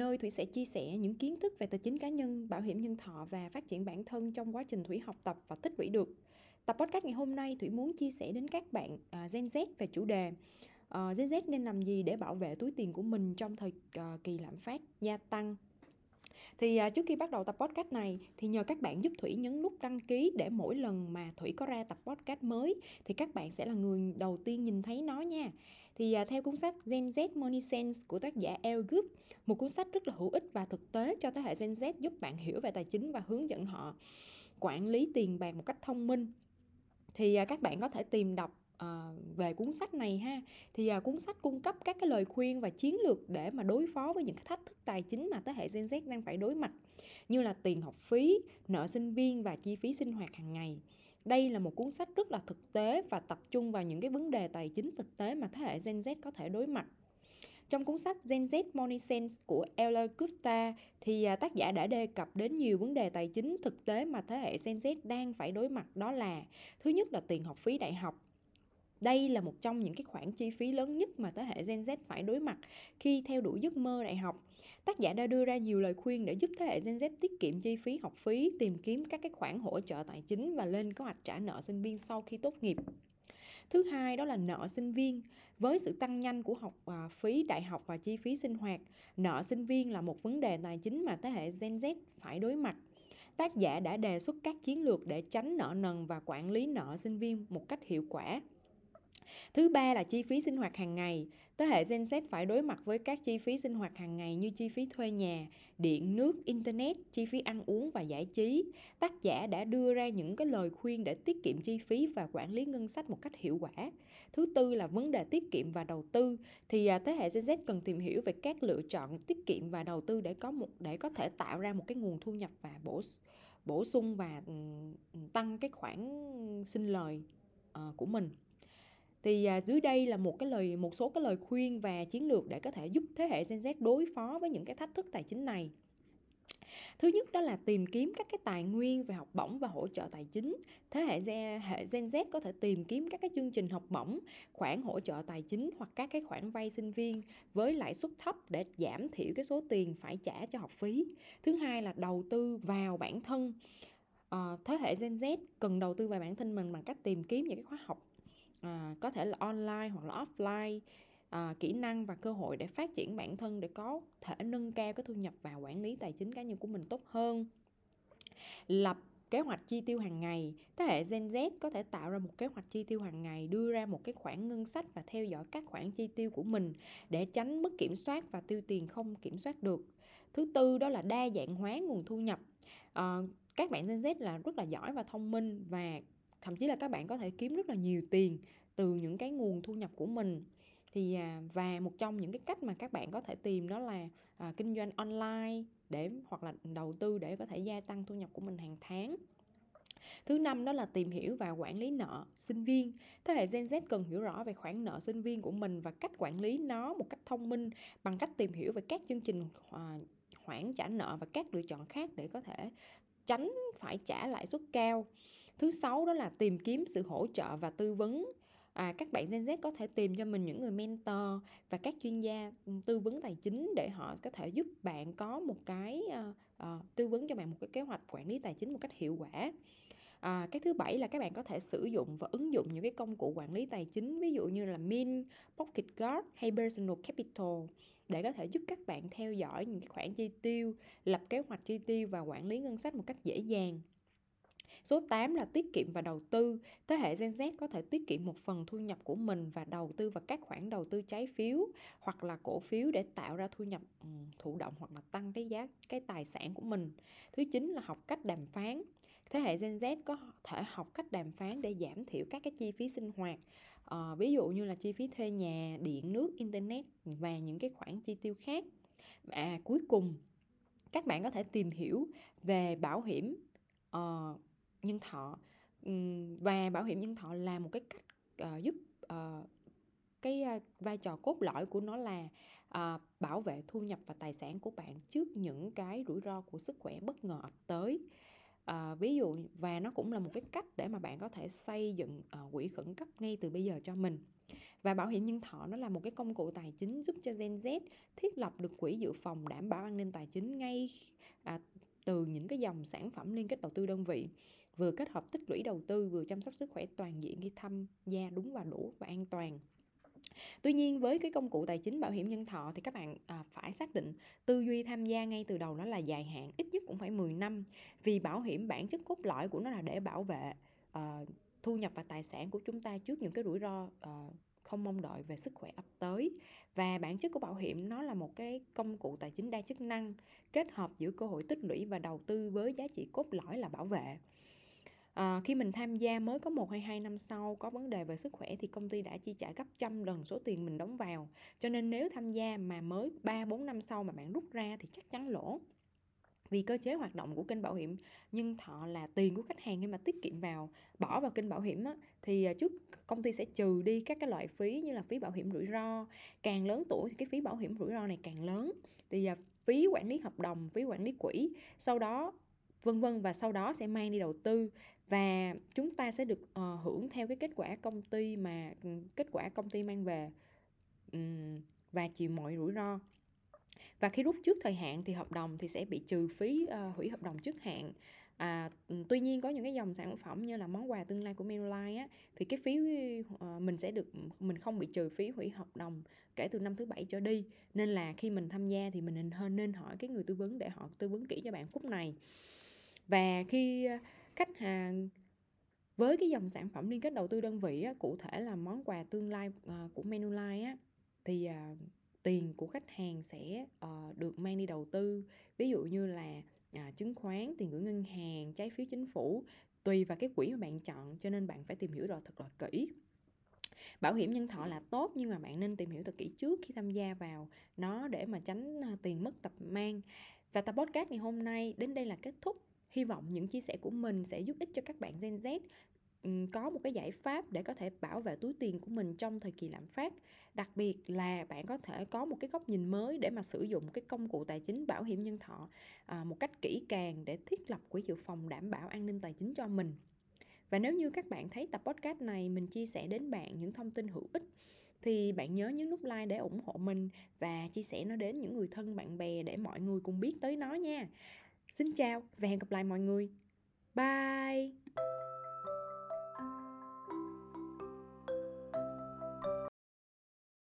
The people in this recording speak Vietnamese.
nơi Thủy sẽ chia sẻ những kiến thức về tài chính cá nhân, bảo hiểm nhân thọ và phát triển bản thân trong quá trình Thủy học tập và tích lũy được. Tập podcast ngày hôm nay Thủy muốn chia sẻ đến các bạn uh, Gen Z về chủ đề uh, Gen Z nên làm gì để bảo vệ túi tiền của mình trong thời uh, kỳ lạm phát gia tăng thì à, trước khi bắt đầu tập podcast này thì nhờ các bạn giúp Thủy nhấn nút đăng ký để mỗi lần mà Thủy có ra tập podcast mới thì các bạn sẽ là người đầu tiên nhìn thấy nó nha. Thì à, theo cuốn sách Gen Z Money Sense của tác giả El Good, một cuốn sách rất là hữu ích và thực tế cho thế hệ Gen Z giúp bạn hiểu về tài chính và hướng dẫn họ quản lý tiền bạc một cách thông minh. Thì à, các bạn có thể tìm đọc uh, về cuốn sách này ha thì uh, cuốn sách cung cấp các cái lời khuyên và chiến lược để mà đối phó với những cái thách thức tài chính mà thế hệ Gen Z đang phải đối mặt như là tiền học phí, nợ sinh viên và chi phí sinh hoạt hàng ngày. Đây là một cuốn sách rất là thực tế và tập trung vào những cái vấn đề tài chính thực tế mà thế hệ Gen Z có thể đối mặt. Trong cuốn sách Gen Z Money Sense của Ella Gupta thì à, tác giả đã đề cập đến nhiều vấn đề tài chính thực tế mà thế hệ Gen Z đang phải đối mặt đó là thứ nhất là tiền học phí đại học, đây là một trong những cái khoản chi phí lớn nhất mà thế hệ Gen Z phải đối mặt khi theo đuổi giấc mơ đại học. Tác giả đã đưa ra nhiều lời khuyên để giúp thế hệ Gen Z tiết kiệm chi phí học phí, tìm kiếm các cái khoản hỗ trợ tài chính và lên kế hoạch trả nợ sinh viên sau khi tốt nghiệp. Thứ hai đó là nợ sinh viên. Với sự tăng nhanh của học à, phí đại học và chi phí sinh hoạt, nợ sinh viên là một vấn đề tài chính mà thế hệ Gen Z phải đối mặt. Tác giả đã đề xuất các chiến lược để tránh nợ nần và quản lý nợ sinh viên một cách hiệu quả. Thứ ba là chi phí sinh hoạt hàng ngày. Thế hệ Gen Z phải đối mặt với các chi phí sinh hoạt hàng ngày như chi phí thuê nhà, điện, nước, internet, chi phí ăn uống và giải trí. Tác giả đã đưa ra những cái lời khuyên để tiết kiệm chi phí và quản lý ngân sách một cách hiệu quả. Thứ tư là vấn đề tiết kiệm và đầu tư. Thì à, thế hệ Gen Z cần tìm hiểu về các lựa chọn tiết kiệm và đầu tư để có một để có thể tạo ra một cái nguồn thu nhập và bổ bổ sung và ừ, ừ, tăng cái khoản sinh lời uh, của mình thì à, dưới đây là một cái lời một số cái lời khuyên và chiến lược để có thể giúp thế hệ Gen Z đối phó với những cái thách thức tài chính này. Thứ nhất đó là tìm kiếm các cái tài nguyên về học bổng và hỗ trợ tài chính. Thế hệ Gen hệ Gen Z có thể tìm kiếm các cái chương trình học bổng, khoản hỗ trợ tài chính hoặc các cái khoản vay sinh viên với lãi suất thấp để giảm thiểu cái số tiền phải trả cho học phí. Thứ hai là đầu tư vào bản thân. À, thế hệ Gen Z cần đầu tư vào bản thân mình bằng cách tìm kiếm những cái khóa học à, có thể là online hoặc là offline à, kỹ năng và cơ hội để phát triển bản thân để có thể nâng cao cái thu nhập và quản lý tài chính cá nhân của mình tốt hơn. Lập kế hoạch chi tiêu hàng ngày thế hệ Gen Z có thể tạo ra một kế hoạch chi tiêu hàng ngày đưa ra một cái khoản ngân sách và theo dõi các khoản chi tiêu của mình để tránh mất kiểm soát và tiêu tiền không kiểm soát được. Thứ tư đó là đa dạng hóa nguồn thu nhập. À, các bạn Gen Z là rất là giỏi và thông minh và thậm chí là các bạn có thể kiếm rất là nhiều tiền từ những cái nguồn thu nhập của mình. Thì à, và một trong những cái cách mà các bạn có thể tìm đó là à, kinh doanh online để hoặc là đầu tư để có thể gia tăng thu nhập của mình hàng tháng. Thứ năm đó là tìm hiểu và quản lý nợ sinh viên. Thế hệ Gen Z cần hiểu rõ về khoản nợ sinh viên của mình và cách quản lý nó một cách thông minh bằng cách tìm hiểu về các chương trình à, hoãn trả nợ và các lựa chọn khác để có thể tránh phải trả lãi suất cao thứ sáu đó là tìm kiếm sự hỗ trợ và tư vấn à, các bạn Gen Z có thể tìm cho mình những người mentor và các chuyên gia ừ, tư vấn tài chính để họ có thể giúp bạn có một cái uh, uh, tư vấn cho bạn một cái kế hoạch quản lý tài chính một cách hiệu quả À, cái thứ bảy là các bạn có thể sử dụng và ứng dụng những cái công cụ quản lý tài chính ví dụ như là Mint, Pocket Guard hay Personal Capital để có thể giúp các bạn theo dõi những cái khoản chi tiêu, lập kế hoạch chi tiêu và quản lý ngân sách một cách dễ dàng. Số 8 là tiết kiệm và đầu tư. Thế hệ Gen Z có thể tiết kiệm một phần thu nhập của mình và đầu tư vào các khoản đầu tư trái phiếu hoặc là cổ phiếu để tạo ra thu nhập ừ, thụ động hoặc là tăng cái giá cái tài sản của mình. Thứ chín là học cách đàm phán. Thế hệ Gen Z có thể học cách đàm phán để giảm thiểu các cái chi phí sinh hoạt. À, ví dụ như là chi phí thuê nhà, điện, nước, internet và những cái khoản chi tiêu khác. Và cuối cùng các bạn có thể tìm hiểu về bảo hiểm uh, nhân thọ. Và bảo hiểm nhân thọ là một cái cách uh, giúp uh, cái uh, vai trò cốt lõi của nó là uh, bảo vệ thu nhập và tài sản của bạn trước những cái rủi ro của sức khỏe bất ngờ ập tới. Uh, ví dụ và nó cũng là một cái cách để mà bạn có thể xây dựng uh, quỹ khẩn cấp ngay từ bây giờ cho mình. Và bảo hiểm nhân thọ nó là một cái công cụ tài chính giúp cho Gen Z thiết lập được quỹ dự phòng đảm bảo an ninh tài chính ngay à, từ những cái dòng sản phẩm liên kết đầu tư đơn vị vừa kết hợp tích lũy đầu tư vừa chăm sóc sức khỏe toàn diện khi tham gia đúng và đủ và an toàn. Tuy nhiên với cái công cụ tài chính bảo hiểm nhân thọ thì các bạn à, phải xác định tư duy tham gia ngay từ đầu đó là dài hạn, ít nhất cũng phải 10 năm. Vì bảo hiểm bản chất cốt lõi của nó là để bảo vệ à, thu nhập và tài sản của chúng ta trước những cái rủi ro à, không mong đợi về sức khỏe ập tới. Và bản chất của bảo hiểm nó là một cái công cụ tài chính đa chức năng kết hợp giữa cơ hội tích lũy và đầu tư với giá trị cốt lõi là bảo vệ. À, khi mình tham gia mới có một hay hai năm sau có vấn đề về sức khỏe thì công ty đã chi trả gấp trăm lần số tiền mình đóng vào. Cho nên nếu tham gia mà mới 3 4 năm sau mà bạn rút ra thì chắc chắn lỗ. Vì cơ chế hoạt động của kênh bảo hiểm nhân thọ là tiền của khách hàng khi mà tiết kiệm vào bỏ vào kênh bảo hiểm á, thì à, trước công ty sẽ trừ đi các cái loại phí như là phí bảo hiểm rủi ro càng lớn tuổi thì cái phí bảo hiểm rủi ro này càng lớn thì à, phí quản lý hợp đồng phí quản lý quỹ sau đó vân vân và sau đó sẽ mang đi đầu tư. Và chúng ta sẽ được uh, hưởng theo cái kết quả công ty mà ừ, kết quả công ty mang về. Um, và chịu mọi rủi ro. Và khi rút trước thời hạn thì hợp đồng thì sẽ bị trừ phí uh, hủy hợp đồng trước hạn. À, ừ, tuy nhiên có những cái dòng sản phẩm như là món quà tương lai của Manulife á thì cái phí uh, mình sẽ được mình không bị trừ phí hủy hợp đồng kể từ năm thứ bảy trở đi. Nên là khi mình tham gia thì mình nên nên hỏi cái người tư vấn để họ tư vấn kỹ cho bạn phút này và khi khách hàng với cái dòng sản phẩm liên kết đầu tư đơn vị á, cụ thể là món quà tương lai uh, của Manulife á thì uh, tiền của khách hàng sẽ uh, được mang đi đầu tư. Ví dụ như là uh, chứng khoán tiền gửi ngân hàng trái phiếu chính phủ tùy vào cái quỹ mà bạn chọn cho nên bạn phải tìm hiểu rồi thật là kỹ. Bảo hiểm nhân thọ là tốt nhưng mà bạn nên tìm hiểu thật kỹ trước khi tham gia vào nó để mà tránh tiền mất tập mang. Và tập podcast ngày hôm nay đến đây là kết thúc hy vọng những chia sẻ của mình sẽ giúp ích cho các bạn Gen Z có một cái giải pháp để có thể bảo vệ túi tiền của mình trong thời kỳ lạm phát. Đặc biệt là bạn có thể có một cái góc nhìn mới để mà sử dụng cái công cụ tài chính bảo hiểm nhân thọ à, một cách kỹ càng để thiết lập quỹ dự phòng đảm bảo an ninh tài chính cho mình. Và nếu như các bạn thấy tập podcast này mình chia sẻ đến bạn những thông tin hữu ích, thì bạn nhớ nhấn nút like để ủng hộ mình và chia sẻ nó đến những người thân, bạn bè để mọi người cùng biết tới nó nha. Xin chào và hẹn gặp lại mọi người. Bye!